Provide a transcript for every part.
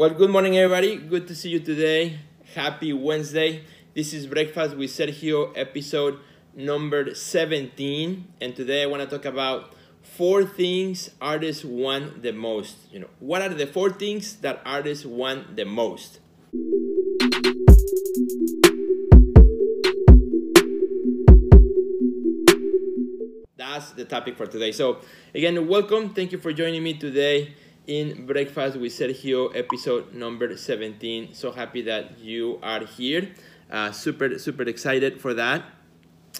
Well, good morning, everybody. Good to see you today. Happy Wednesday. This is Breakfast with Sergio, episode number 17. And today I want to talk about four things artists want the most. You know, what are the four things that artists want the most? That's the topic for today. So, again, welcome. Thank you for joining me today in Breakfast with Sergio, episode number 17. So happy that you are here. Uh, super, super excited for that.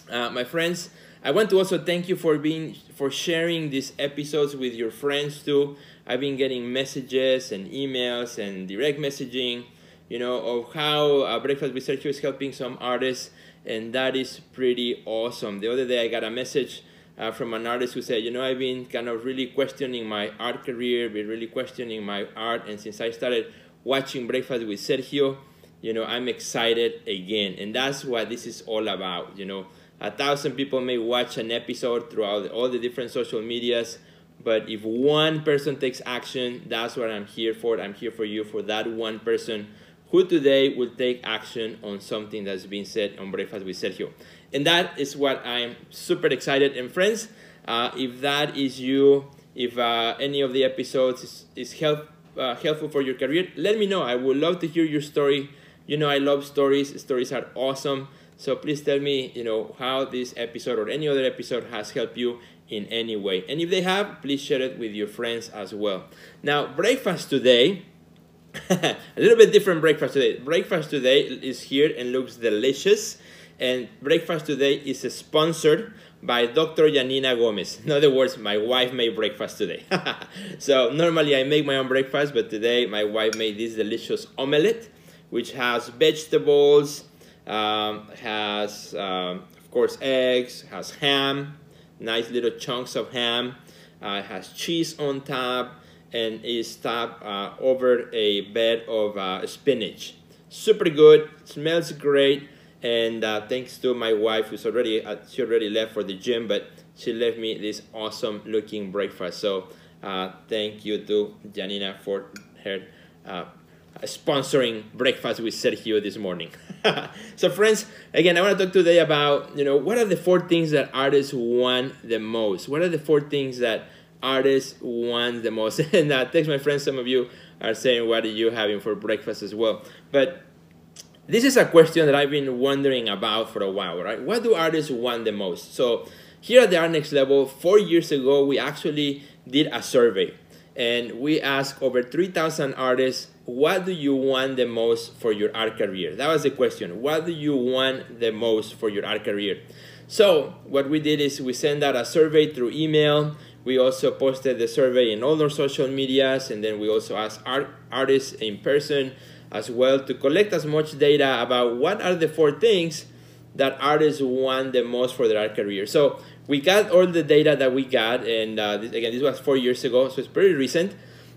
Uh, my friends, I want to also thank you for being for sharing these episodes with your friends too. I've been getting messages and emails and direct messaging, you know, of how uh, Breakfast with Sergio is helping some artists, and that is pretty awesome. The other day I got a message uh, from an artist who said, you know, I've been kind of really questioning my art career, been really questioning my art, and since I started watching Breakfast with Sergio, you know, I'm excited again, and that's what this is all about. You know, a thousand people may watch an episode throughout all the different social medias, but if one person takes action, that's what I'm here for. I'm here for you, for that one person who today will take action on something that's been said on Breakfast with Sergio. And that is what I'm super excited. And friends, uh, if that is you, if uh, any of the episodes is, is help, uh, helpful for your career, let me know. I would love to hear your story. You know, I love stories. Stories are awesome. So please tell me, you know, how this episode or any other episode has helped you in any way. And if they have, please share it with your friends as well. Now, breakfast today, a little bit different breakfast today. Breakfast today is here and looks delicious. And breakfast today is sponsored by Dr. Janina Gomez. In other words, my wife made breakfast today. so normally I make my own breakfast, but today my wife made this delicious omelette, which has vegetables, um, has um, of course eggs, has ham, nice little chunks of ham, uh, has cheese on top, and is topped uh, over a bed of uh, spinach. Super good, smells great and uh, thanks to my wife who's already uh, she already left for the gym but she left me this awesome looking breakfast. So uh, thank you to janina for her uh, sponsoring breakfast with sergio this morning. So friends again i want to talk today about you know what are the four things that artists want the most? What are the four things that artists want the most? And uh, thanks my friends. Some of you are saying what are you having for breakfast as well? But this is a question that I've been wondering about for a while, right? What do artists want the most? So here at the Art Next Level, four years ago, we actually did a survey and we asked over 3,000 artists, what do you want the most for your art career? That was the question. What do you want the most for your art career? So what we did is we sent out a survey through email. We also posted the survey in all our social medias, and then we also asked art artists in person as well to collect as much data about what are the four things that artists want the most for their art career. So we got all the data that we got, and uh, this, again, this was four years ago, so it's pretty recent.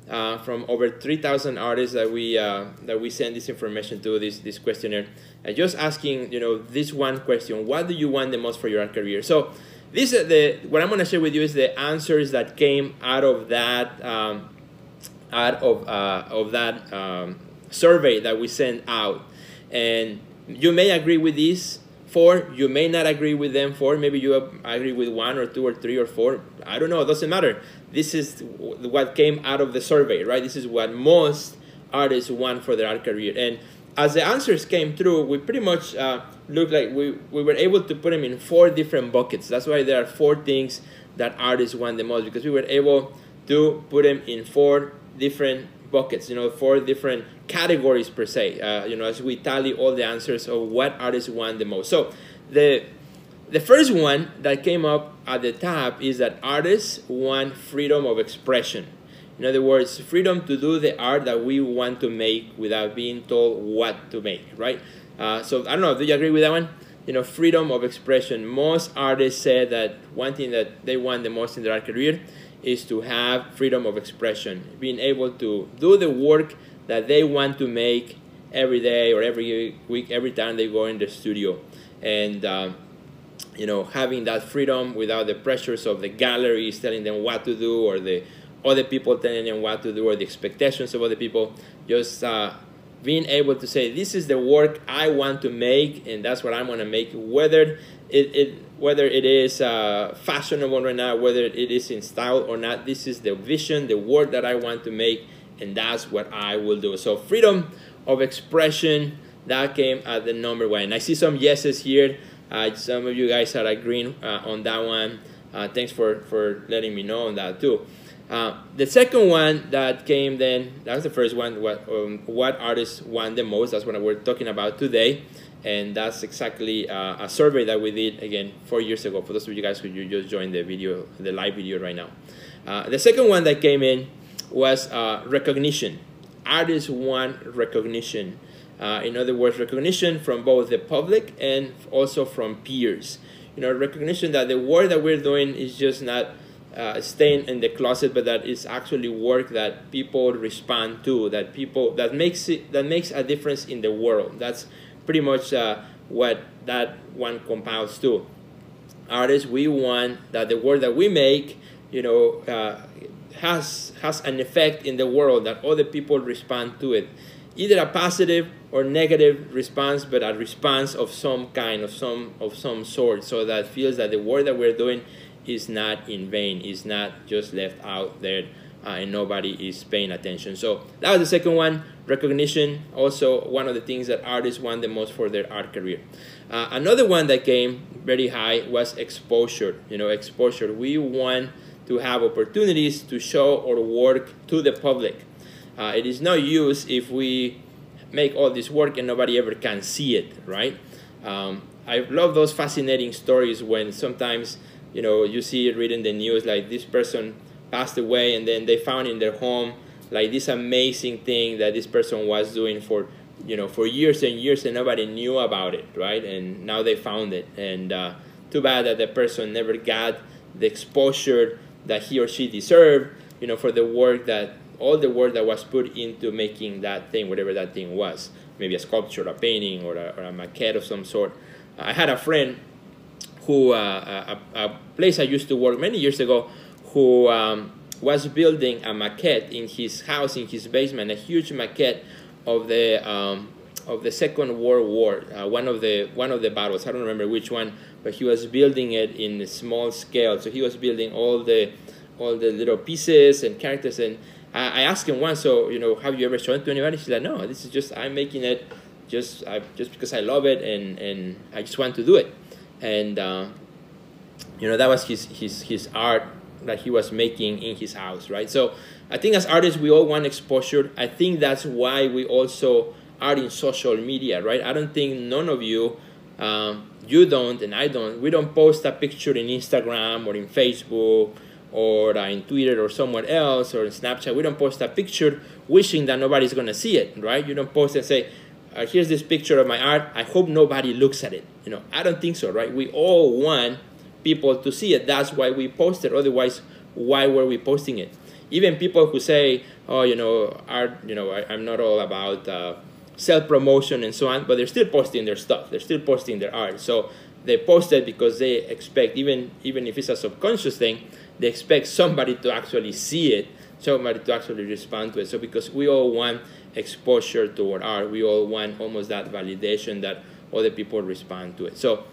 Uh, from over 3,000 artists that we uh, that we sent this information to this this questionnaire, and just asking you know this one question: What do you want the most for your art career? So this is the what I'm going to share with you is the answers that came out of that um, out of uh, of that um, survey that we sent out. And you may agree with these four, you may not agree with them four, maybe you agree with one or two or three or four. I don't know, it doesn't matter. This is what came out of the survey, right? This is what most artists want for their art career. And as the answers came through, we pretty much uh, looked like we, we were able to put them in four different buckets. That's why there are four things that artists want the most because we were able to put them in four different buckets, you know, four different categories per se, uh, you know, as we tally all the answers of what artists want the most. So the, the first one that came up at the top is that artists want freedom of expression. In other words, freedom to do the art that we want to make without being told what to make, right? Uh, so I don't know, do you agree with that one? You know, freedom of expression. Most artists say that one thing that they want the most in their career is to have freedom of expression, being able to do the work that they want to make every day or every week, every time they go in the studio, and um, you know having that freedom without the pressures of the galleries telling them what to do or the other people telling them what to do or the expectations of other people. just uh, being able to say this is the work I want to make, and that's what I'm going to make, whether it, it whether it is uh, fashionable or not, whether it is in style or not. This is the vision, the work that I want to make, and that's what I will do. So freedom of expression that came at the number one. I see some yeses here. Uh, some of you guys are agreeing uh, on that one. Uh, thanks for, for letting me know on that too. Uh, the second one that came then, that was the first one, what, um, what artists want the most, that's what we're talking about today. And that's exactly uh, a survey that we did, again, four years ago, for those of you guys who you just joined the video, the live video right now. Uh, the second one that came in was recognition. Artists want recognition. Uh, in other words, recognition from both the public and also from peers. You know, recognition that the work that we're doing is just not uh, staying in the closet, but that is actually work that people respond to, that people that makes it that makes a difference in the world. That's pretty much uh, what that one compiles to. Artists, we want that the work that we make, you know, uh, has has an effect in the world that other people respond to it either a positive or negative response, but a response of some kind, of some of some sort, so that feels that the work that we're doing is not in vain, is not just left out there, uh, and nobody is paying attention. So that was the second one. Recognition, also one of the things that artists want the most for their art career. Uh, another one that came very high was exposure. You know, exposure. We want to have opportunities to show our work to the public uh, it is no use if we make all this work and nobody ever can see it, right? Um, I love those fascinating stories when sometimes, you know, you see it reading the news like this person passed away and then they found in their home like this amazing thing that this person was doing for, you know, for years and years and nobody knew about it, right? And now they found it. And uh, too bad that the person never got the exposure that he or she deserved, you know, for the work that all the work that was put into making that thing, whatever that thing was, maybe a sculpture, a painting, or a, or a maquette of some sort. I had a friend who, uh, a, a, place I used to work many years ago, who um, was building a maquette in his house, in his basement, a huge maquette of the um, of the Second World War, uh, one of the one of the battles. I don't remember which one, but he was building it in a small scale. So he was building all the all the little pieces and characters and I, asked him once, so you know, have you ever shown it to anybody? She's like, no, this is just I'm making it just I, just because I love it and and I just want to do it, and uh, you know that was his his his art that he was making in his house, right? So I think as artists we all want exposure. I think that's why we also are in social media, right? I don't think none of you. Um, you don't and I don't. We don't post a picture in Instagram or in Facebook or uh, in Twitter or somewhere else or in Snapchat, we don't post a picture wishing that nobody's going to see it, right? You don't post and say, uh, here's this picture of my art. I hope nobody looks at it. You know, I don't think so, right? We all want people to see it. That's why we post it. Otherwise, why were we posting it? Even people who say, oh, you know, art, you know, I, am not all about uh, self promotion and so on, but they're still posting their stuff. They're still posting their art. So they post it because they expect, even even if it's a subconscious thing, they expect somebody to actually see it, somebody to actually respond to it. So because we all want exposure to our art, we all want almost that validation that other people respond to it. So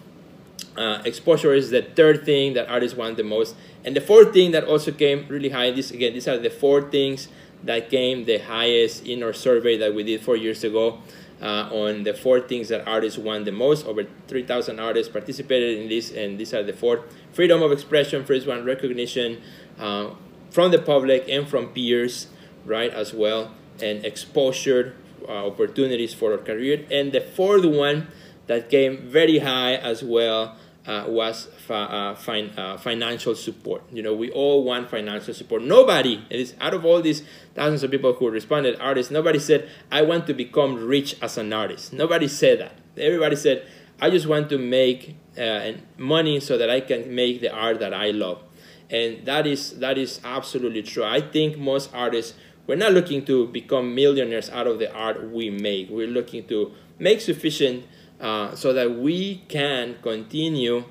uh, exposure is the third thing that artists want the most. And the fourth thing that also came really high, this again, these are the four things that came the highest in our survey that we did four years ago uh, on the four things that artists want the most. Over 3,000 artists participated in this, and these are the four. Freedom of expression, first one, recognition uh, from the public and from peers, right, as well, and exposure, uh, opportunities for our career. And the fourth one that came very high as well uh, was uh, fin uh, financial support. You know, we all want financial support. Nobody, it is out of all these thousands of people who responded, artists, nobody said, I want to become rich as an artist. Nobody said that. Everybody said, I just want to make uh, money so that I can make the art that I love. And that is, that is absolutely true. I think most artists, we're not looking to become millionaires out of the art we make. We're looking to make sufficient uh, so that we can continue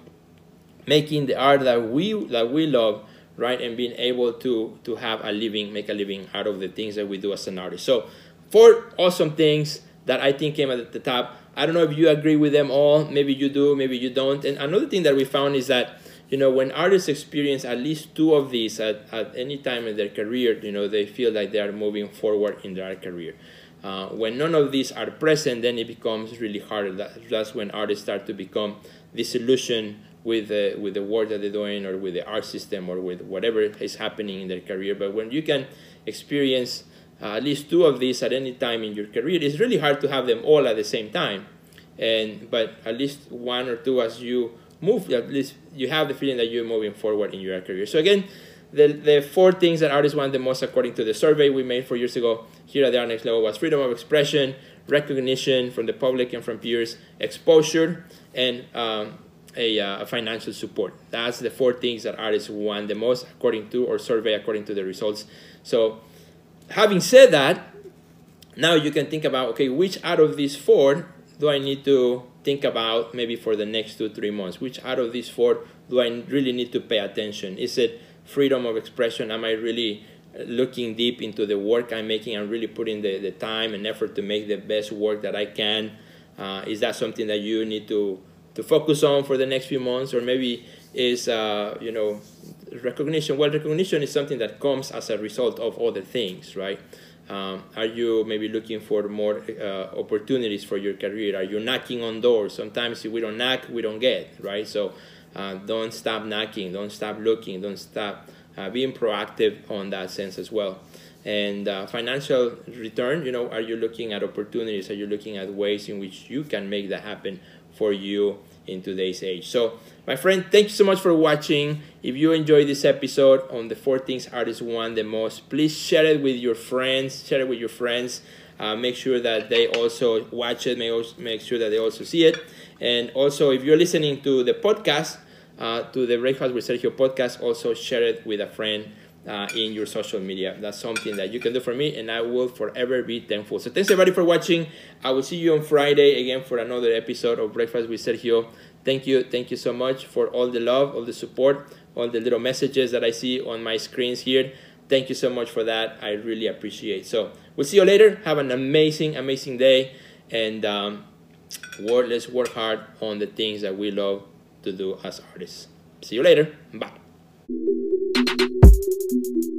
making the art that we that we love right and being able to to have a living make a living out of the things that we do as an artist so four awesome things that I think came at the top. I don't know if you agree with them all. Maybe you do, maybe you don't. And another thing that we found is that you know when artists experience at least two of these at, at any time in their career, you know they feel like they are moving forward in their career. Uh, when none of these are present, then it becomes really hard. That, that's when artists start to become disillusioned with the, with the work that they're doing or with the art system or with whatever is happening in their career. But when you can experience uh, at least two of these at any time in your career, it's really hard to have them all at the same time. And but at least one or two as you move, at least you have the feeling that you're moving forward in your career. So again, the, the four things that artists want the most according to the survey we made four years ago here at the Art Next Level was freedom of expression, recognition from the public and from peers, exposure, and um, a, uh, financial support. That's the four things that artists want the most according to or survey according to the results. So having said that, now you can think about, okay, which out of these four do I need to think about maybe for the next two, three months? Which out of these four do I really need to pay attention? Is it freedom of expression? Am I really looking deep into the work I'm making and really putting the, the time and effort to make the best work that I can? Uh, is that something that you need to to focus on for the next few months, or maybe is uh, you know recognition. Well, recognition is something that comes as a result of other things, right? Um, are you maybe looking for more uh, opportunities for your career? Are you knocking on doors? Sometimes if we don't knock, we don't get, right? So uh, don't stop knocking, don't stop looking, don't stop uh, being proactive on that sense as well. And uh, financial return, you know, are you looking at opportunities? Are you looking at ways in which you can make that happen for you in today's age. So, my friend, thank you so much for watching. If you enjoyed this episode on the four things artists want the most, please share it with your friends. Share it with your friends. Uh, make sure that they also watch it. Make, make sure that they also see it. And also, if you're listening to the podcast, uh, to the Breakfast with Sergio podcast, also share it with a friend uh, in your social media. That's something that you can do for me, and I will forever be thankful. So, thanks everybody for watching. I will see you on Friday again for another episode of Breakfast with Sergio. Thank you, thank you so much for all the love, all the support, all the little messages that I see on my screens here. Thank you so much for that. I really appreciate. So, we'll see you later. Have an amazing, amazing day, and um, work, let's work hard on the things that we love to do as artists. See you later. Bye. Thank you.